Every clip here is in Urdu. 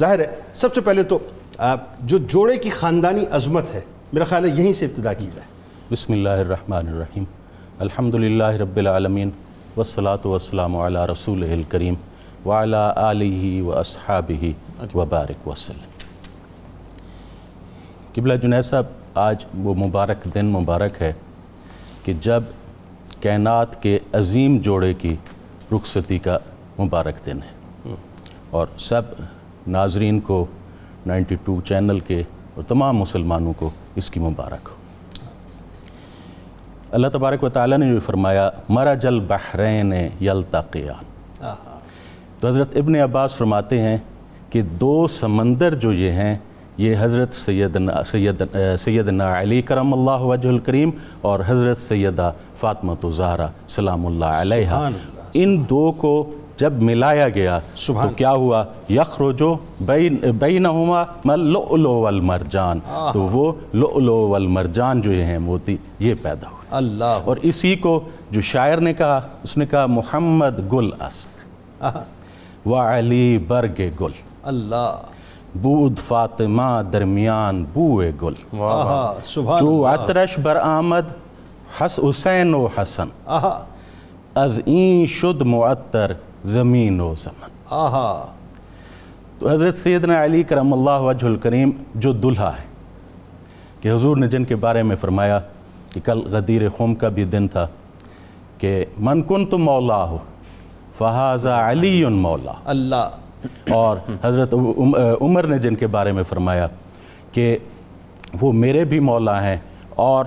ظاہر ہے، سب سے پہلے تو جو جوڑے کی خاندانی عظمت ہے، میرا خیال ہے یہیں سے ابتدا کی جائے۔ بسم اللہ الرحمن الرحیم۔ الحمد للہ رب العالمین، والصلاة والسلام علی رسول الکریم وعلی آلہ و اصحابہ وبارک وسلم قبلہ جنید صاحب، آج وہ مبارک دن مبارک ہے کہ جب کائنات کے عظیم جوڑے کی رخصتی کا مبارک دن ہے۔ اور سب ناظرین کو نائنٹی ٹو چینل کے اور تمام مسلمانوں کو اس کی مبارک ہو۔ اللہ تبارک و تعالیٰ نے جو فرمایا مرج البحرین یلتقیان. تو حضرت ابن عباس فرماتے ہیں کہ دو سمندر جو یہ ہیں یہ حضرت سیدنا سید سیدنا علی کرم اللہ وجہ الکریم اور حضرت سیدہ فاطمہ زہرہ سلام اللہ علیہ ان دو کو جب ملایا گیا تو کیا ہوا؟ یخرجو بینہما لؤلو والمرجان۔ تو وہ لؤلو والمرجان جو ہیں موتی یہ پیدا ہوا اللہ۔ اور اسی کو جو شاعر نے کہا اس نے کہا محمد گل اسک وعلی برگ گل۔ اللہ۔ بود فاطمہ درمیان بوئے گل۔ جو عطرش بر آمد حس حسین و حسن۔ از این شد معطر زمین و زمن۔ تو حضرت سیدنا علی کرم اللہ وجہ الکریم جو دلہا ہے کہ حضور نے جن کے بارے میں فرمایا کہ کل غدیر خم کا بھی دن تھا کہ من کن تو مولا ہو فہذا علی مولا اللہ۔ اور حضرت عمر نے جن کے بارے میں فرمایا کہ وہ میرے بھی مولا ہیں اور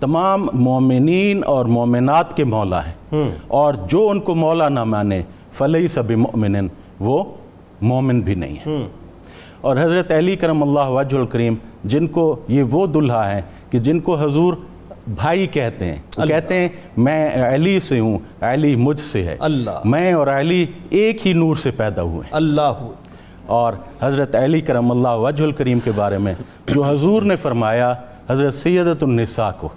تمام مومنین اور مومنات کے مولا ہیں۔ اور جو ان کو مولا نہ مانے فلئی سب مومن وہ مومن بھی نہیں ہیں اور حضرت علی کرم اللہ وجہ الکریم جن کو یہ وہ دلہا ہیں کہ جن کو حضور بھائی کہتے ہیں۔ کہتے ہیں میں علی سے ہوں علی مجھ سے ہے۔ اللہ۔ میں اور علی ایک ہی نور سے پیدا ہوئے ہیں۔ اللہ۔ اور حضرت علی کرم اللہ وجہ الکریم کے بارے میں جو حضور نے فرمایا حضرت سیدت النساء کو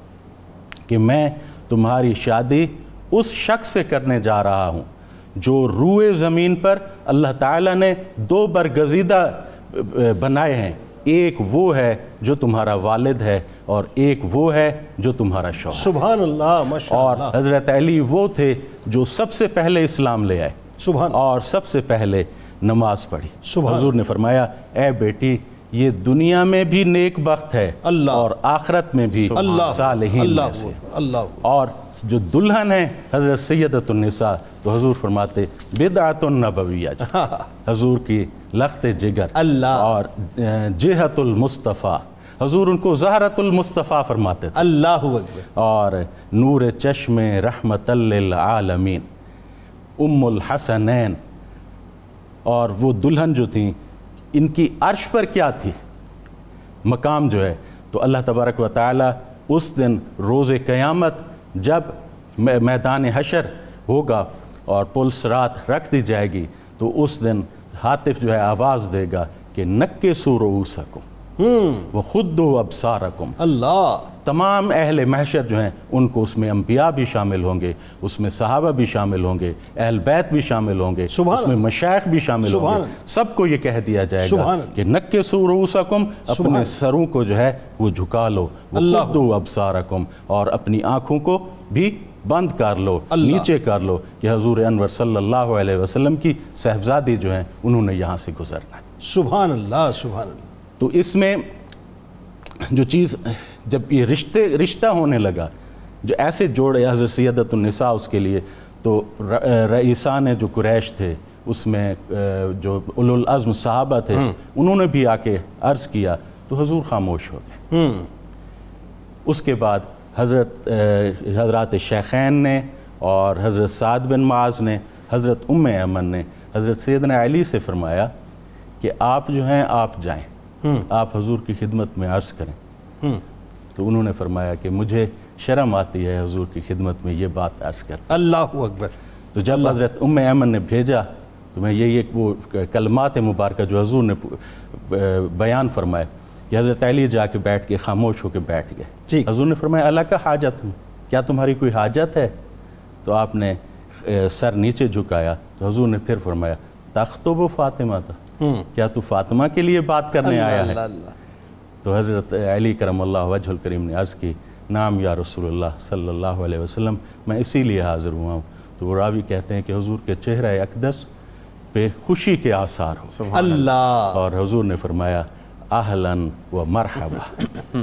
کہ میں تمہاری شادی اس شخص سے کرنے جا رہا ہوں۔ جو روئے زمین پر اللہ تعالیٰ نے دو برگزیدہ بنائے ہیں۔ ایک وہ ہے جو تمہارا والد ہے اور ایک وہ ہے جو تمہارا شوہر۔ سبحان اللہ اور حضرت علی وہ تھے جو سب سے پہلے اسلام لے آئے۔ سبحان۔ اور سب سے پہلے نماز پڑھی۔ سبحان۔ حضور نے فرمایا اے بیٹی یہ دنیا میں بھی نیک بخت ہے اللہ. اور آخرت میں بھی اللہ. صالحین میں سے. اللہ. اور جو دلہن ہے حضرت سیدت النساء تو حضور فرماتے بدعت النبویہ حضور کی لخت جگر. اللہ. اور جہت المصطفیٰ. حضور ان کو زہرت المصطفیٰ فرماتے تھے. اللہ اکبر. اور نور چشم رحمت للعالمین ام الحسنین. اور وہ دلہن جو تھیں ان کی عرش پر کیا تھی؟ مقام جو ہے، تو اللہ تبارک و تعالی اس دن روز قیامت جب میدان حشر ہوگا اور پلس رات رکھ دی جائے گی، تو اس دن حاطف جو ہے آواز دے گا کہ نکے سو سکوں وہ خود ابسارکم اللہ۔ تمام اہل محشر جو ہیں ان کو اس میں انبیاء بھی شامل ہوں گے اس میں صحابہ بھی شامل ہوں گے اہل بیت بھی شامل ہوں گے اس میں مشایخ بھی شامل ہوں گے۔ سب کو یہ کہہ دیا جائے گا کہ نکے سو رؤوسکم اپنے سروں کو جو ہے وہ جھکا لو۔ خود ابسارکم اور اپنی آنکھوں کو بھی بند کر لو نیچے کر لو کہ حضور انور صلی اللہ علیہ وسلم کی صحبزادی جو ہیں انہوں نے یہاں سے گزرنا ہے۔ سبحان اللہ سبحان اللہ۔ تو اس میں جو چیز جب یہ رشتے رشتہ ہونے لگا جو ایسے جوڑے حضرت سیدت النساء اس کے لیے تو رئیسان جو قریش تھے اس میں جو العظم صحابہ تھے انہوں نے بھی آ کے عرض کیا تو حضور خاموش ہو گئے۔ اس کے بعد حضرت حضرات شیخین نے اور حضرت سعد بن معاذ نے حضرت ام امن نے حضرت سیدنا علی سے فرمایا کہ آپ جو ہیں آپ جائیں۔ آپ حضور کی خدمت میں عرض کریں. تو انہوں نے فرمایا کہ مجھے شرم آتی ہے حضور کی خدمت میں یہ بات عرض کر. اللہ اکبر. تو جب حضرت ام ایمن نے بھیجا تو میں یہی ایک وہ کلمات مبارکہ جو حضور نے بیان فرمائے کہ حضرت علی جا کے بیٹھ کے خاموش ہو کے بیٹھ گئے. حضور نے فرمایا اللہ کا حاجت ہوں. کیا تمہاری کوئی حاجت ہے؟ تو آپ نے سر نیچے جھکایا تو حضور نے پھر فرمایا تختب و فاطمہ تھا کیا تو فاطمہ کے لیے بات کرنے آیا ہے؟ تو حضرت علی کرم اللہ وجہ الکریم نے عرض کی نام یا رسول اللہ صلی اللہ علیہ وسلم میں اسی لیے حاضر ہوا ہوں۔ تو وہ راوی کہتے ہیں کہ حضور کے چہرہ اقدس پہ خوشی کے آثار ہو اللہ۔ اور حضور نے فرمایا اہلاً و مرحبا۔